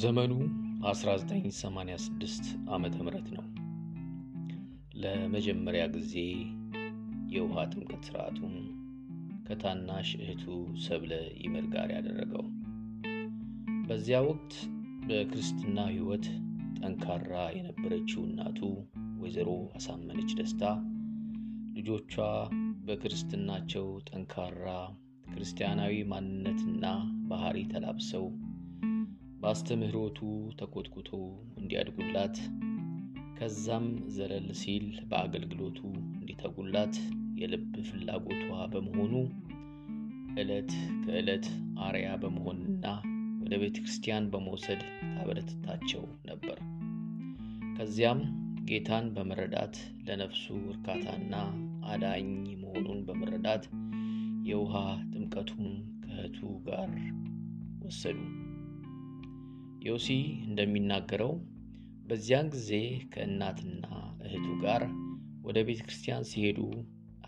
ዘመኑ 1986 ዓመተ ምህረት ነው። ለመጀመሪያ ጊዜ የውሃ ጥምቀት ስርዓቱን ከታናሽ እህቱ ሰብለ ይመር ጋር ያደረገው። በዚያ ወቅት በክርስትና ሕይወት ጠንካራ የነበረችው እናቱ ወይዘሮ አሳመነች ደስታ ልጆቿ በክርስትናቸው ጠንካራ ክርስቲያናዊ ማንነትና ባህሪ ተላብሰው በአስተምህሮቱ ተኮትኩቶ እንዲያድጉላት ከዛም ዘለል ሲል በአገልግሎቱ እንዲተጉላት የልብ ፍላጎቷ በመሆኑ ዕለት ከዕለት አርያ በመሆንና ወደ ቤተ ክርስቲያን በመውሰድ ታበረትታቸው ነበር። ከዚያም ጌታን በመረዳት ለነፍሱ እርካታና አዳኝ መሆኑን በመረዳት የውሃ ጥምቀቱን ከእህቱ ጋር ወሰዱ። ዮሲ እንደሚናገረው በዚያን ጊዜ ከእናትና እህቱ ጋር ወደ ቤተ ክርስቲያን ሲሄዱ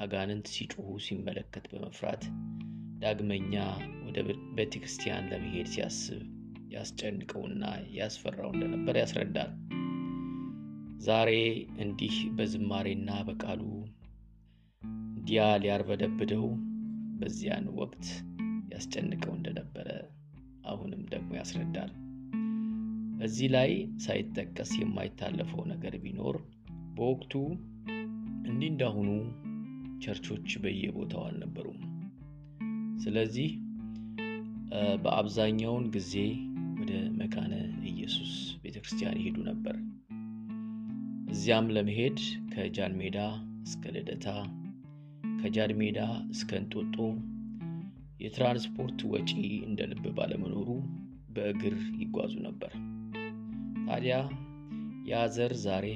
አጋንንት ሲጮሁ ሲመለከት በመፍራት ዳግመኛ ወደ ቤተ ክርስቲያን ለመሄድ ሲያስብ ያስጨንቀውና ያስፈራው እንደነበር ያስረዳል። ዛሬ እንዲህ በዝማሬና በቃሉ እንዲያ ሊያርበደብደው በዚያን ወቅት ያስጨንቀው እንደነበረ አሁንም ደግሞ ያስረዳል። እዚህ ላይ ሳይጠቀስ የማይታለፈው ነገር ቢኖር በወቅቱ እንዲህ እንዳሁኑ ቸርቾች በየቦታው አልነበሩም። ስለዚህ በአብዛኛውን ጊዜ ወደ መካነ ኢየሱስ ቤተ ክርስቲያን ይሄዱ ነበር። እዚያም ለመሄድ ከጃን ሜዳ እስከ ልደታ፣ ከጃን ሜዳ እስከ እንጦጦ የትራንስፖርት ወጪ እንደ ልብ ባለመኖሩ በእግር ይጓዙ ነበር። ታዲያ ያ ዘር ዛሬ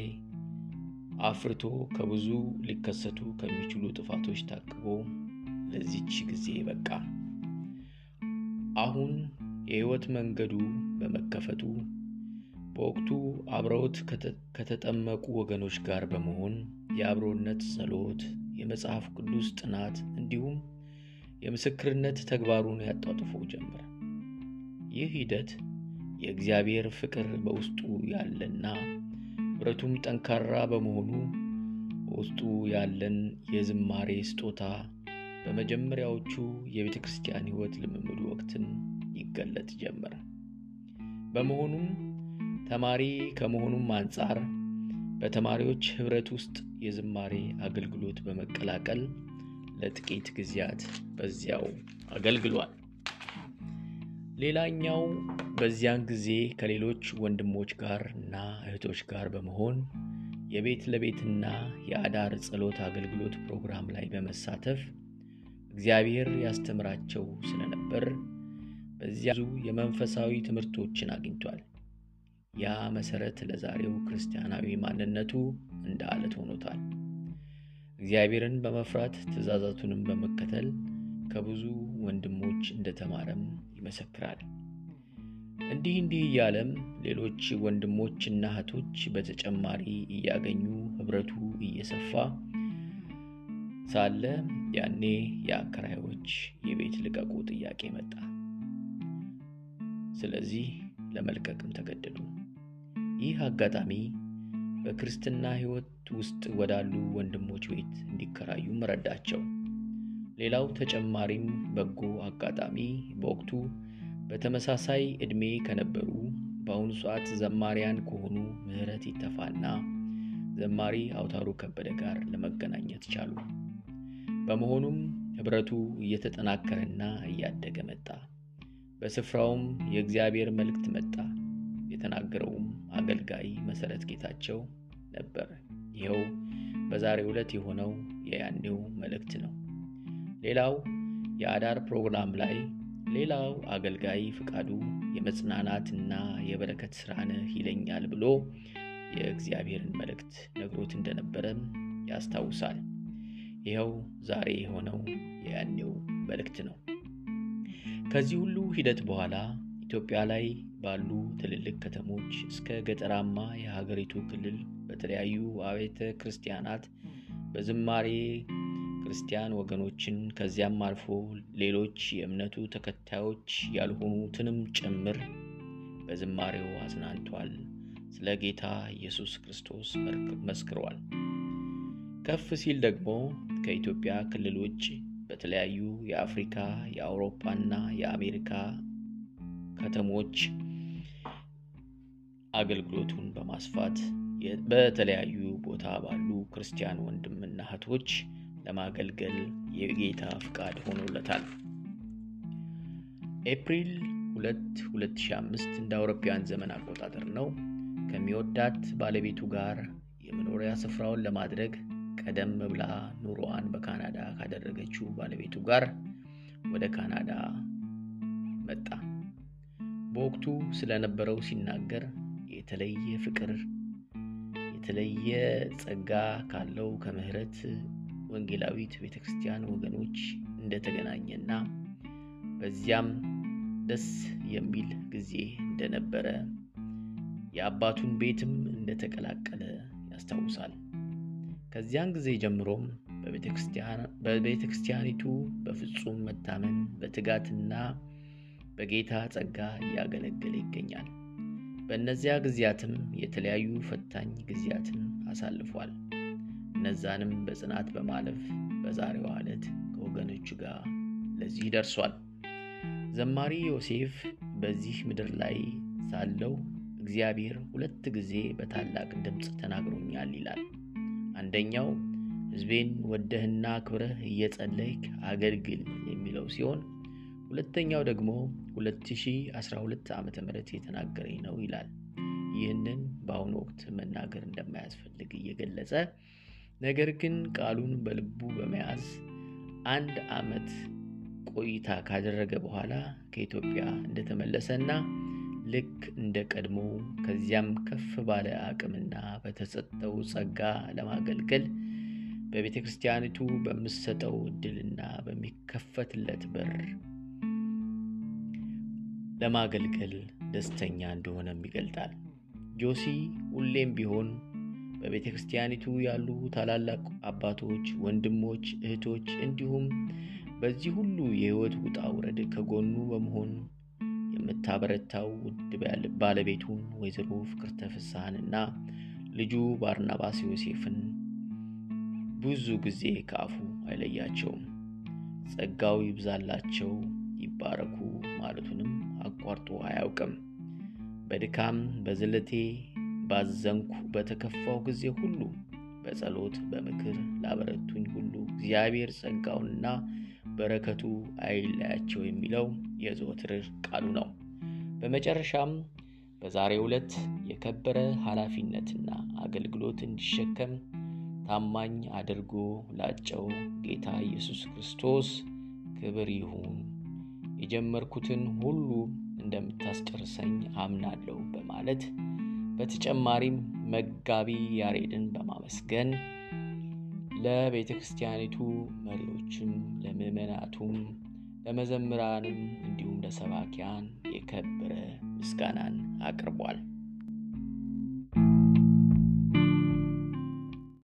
አፍርቶ ከብዙ ሊከሰቱ ከሚችሉ ጥፋቶች ታቅቦ ለዚች ጊዜ በቃ። አሁን የሕይወት መንገዱ በመከፈቱ በወቅቱ አብረውት ከተጠመቁ ወገኖች ጋር በመሆን የአብሮነት ጸሎት፣ የመጽሐፍ ቅዱስ ጥናት እንዲሁም የምስክርነት ተግባሩን ያጧጥፎ ጀመረ። ይህ ሂደት የእግዚአብሔር ፍቅር በውስጡ ያለና ኅብረቱም ጠንካራ በመሆኑ በውስጡ ያለን የዝማሬ ስጦታ በመጀመሪያዎቹ የቤተ ክርስቲያን ሕይወት ልምምድ ወቅትን ይገለጥ ጀመረ። በመሆኑም ተማሪ ከመሆኑም አንጻር በተማሪዎች ኅብረት ውስጥ የዝማሬ አገልግሎት በመቀላቀል ለጥቂት ጊዜያት በዚያው አገልግሏል። ሌላኛው በዚያን ጊዜ ከሌሎች ወንድሞች ጋር እና እህቶች ጋር በመሆን የቤት ለቤትና የአዳር ጸሎት አገልግሎት ፕሮግራም ላይ በመሳተፍ እግዚአብሔር ያስተምራቸው ስለነበር በዚያ ብዙ የመንፈሳዊ ትምህርቶችን አግኝቷል። ያ መሰረት ለዛሬው ክርስቲያናዊ ማንነቱ እንደ አለት ሆኖታል። እግዚአብሔርን በመፍራት ትእዛዛቱንም በመከተል ከብዙ ወንድሞች እንደተማረም ይመሰክራል። እንዲህ እንዲህ እያለም ሌሎች ወንድሞችና እህቶች በተጨማሪ እያገኙ ኅብረቱ እየሰፋ ሳለ ያኔ የአከራዮች የቤት ልቀቁ ጥያቄ መጣ። ስለዚህ ለመልቀቅም ተገደዱ። ይህ አጋጣሚ በክርስትና ሕይወት ውስጥ ወዳሉ ወንድሞች ቤት እንዲከራዩም ረዳቸው። ሌላው ተጨማሪም በጎ አጋጣሚ በወቅቱ በተመሳሳይ ዕድሜ ከነበሩ በአሁኑ ሰዓት ዘማሪያን ከሆኑ ምህረት ይተፋና ዘማሪ አውታሩ ከበደ ጋር ለመገናኘት ቻሉ። በመሆኑም ኅብረቱ እየተጠናከረና እያደገ መጣ። በስፍራውም የእግዚአብሔር መልእክት መጣ። የተናገረውም አገልጋይ መሰረት ጌታቸው ነበር። ይኸው በዛሬው ዕለት የሆነው የያኔው መልእክት ነው። ሌላው የአዳር ፕሮግራም ላይ ሌላው አገልጋይ ፍቃዱ የመጽናናትና የበረከት ሥራ ነህ ይለኛል ብሎ የእግዚአብሔርን መልእክት ነግሮት እንደነበረም ያስታውሳል። ይኸው ዛሬ የሆነው የያኔው መልእክት ነው። ከዚህ ሁሉ ሂደት በኋላ ኢትዮጵያ ላይ ባሉ ትልልቅ ከተሞች እስከ ገጠራማ የሀገሪቱ ክልል በተለያዩ አብያተ ክርስቲያናት በዝማሬ ክርስቲያን ወገኖችን ከዚያም አልፎ ሌሎች የእምነቱ ተከታዮች ያልሆኑትንም ጭምር በዝማሬው አዝናንቷል። ስለ ጌታ ኢየሱስ ክርስቶስ መስክሯል። ከፍ ሲል ደግሞ ከኢትዮጵያ ክልል ውጭ በተለያዩ የአፍሪካ የአውሮፓና የአሜሪካ ከተሞች አገልግሎቱን በማስፋት በተለያዩ ቦታ ባሉ ክርስቲያን ወንድምና እህቶች ለማገልገል የጌታ ፍቃድ ሆኖለታል። ኤፕሪል 2 2005 እንደ አውሮፓውያን ዘመን አቆጣጠር ነው። ከሚወዳት ባለቤቱ ጋር የመኖሪያ ስፍራውን ለማድረግ ቀደም ብላ ኑሮዋን በካናዳ ካደረገችው ባለቤቱ ጋር ወደ ካናዳ መጣ። በወቅቱ ስለነበረው ሲናገር የተለየ ፍቅር፣ የተለየ ጸጋ ካለው ከምሕረት ወንጌላዊት ቤተ ክርስቲያን ወገኖች እንደተገናኘና በዚያም ደስ የሚል ጊዜ እንደነበረ የአባቱን ቤትም እንደተቀላቀለ ያስታውሳል። ከዚያን ጊዜ ጀምሮም በቤተ ክርስቲያኒቱ በፍጹም መታመን በትጋትና በጌታ ጸጋ እያገለገለ ይገኛል። በእነዚያ ጊዜያትም የተለያዩ ፈታኝ ጊዜያትን አሳልፏል። እነዛንም በጽናት በማለፍ በዛሬዋ ዕለት ከወገኖቹ ጋር ለዚህ ደርሷል። ዘማሪ ዮሴፍ በዚህ ምድር ላይ ሳለው እግዚአብሔር ሁለት ጊዜ በታላቅ ድምፅ ተናግሮኛል ይላል። አንደኛው ሕዝቤን ወደህና አክብረህ እየጸለይክ አገልግል የሚለው ሲሆን ሁለተኛው ደግሞ 2012 ዓ ም የተናገረኝ ነው ይላል። ይህንን በአሁኑ ወቅት መናገር እንደማያስፈልግ እየገለጸ ነገር ግን ቃሉን በልቡ በመያዝ አንድ ዓመት ቆይታ ካደረገ በኋላ ከኢትዮጵያ እንደተመለሰና ልክ እንደ ቀድሞ ከዚያም ከፍ ባለ አቅምና በተሰጠው ጸጋ ለማገልገል በቤተ ክርስቲያኒቱ በምሰጠው እድልና በሚከፈትለት በር ለማገልገል ደስተኛ እንደሆነም ይገልጣል። ጆሲ ሁሌም ቢሆን በቤተ ክርስቲያኒቱ ያሉ ታላላቅ አባቶች፣ ወንድሞች፣ እህቶች እንዲሁም በዚህ ሁሉ የሕይወት ውጣ ውረድ ከጎኑ በመሆን የምታበረታው ውድ ባለቤቱን ወይዘሮ ፍቅርተ ፍስሐንና ልጁ ባርናባስ ዮሴፍን ብዙ ጊዜ ከአፉ አይለያቸውም። ጸጋው ይብዛላቸው፣ ይባረኩ ማለቱንም አቋርጦ አያውቅም። በድካም በዝለቴ ባዘንኩ በተከፋው ጊዜ ሁሉ በጸሎት በምክር ላበረቱኝ ሁሉ እግዚአብሔር ጸጋውንና በረከቱ አይለያቸው የሚለው የዘወትር ቃሉ ነው። በመጨረሻም በዛሬው ዕለት የከበረ ኃላፊነትና አገልግሎት እንዲሸከም ታማኝ አድርጎ ላጨው ጌታ ኢየሱስ ክርስቶስ ክብር ይሁን። የጀመርኩትን ሁሉ እንደምታስጨርሰኝ አምናለሁ በማለት በተጨማሪም መጋቢ ያሬድን በማመስገን ለቤተ ክርስቲያኒቱ መሪዎችም ለምዕመናቱም ለመዘምራንም እንዲሁም ለሰባኪያን የከበረ ምስጋናን አቅርቧል።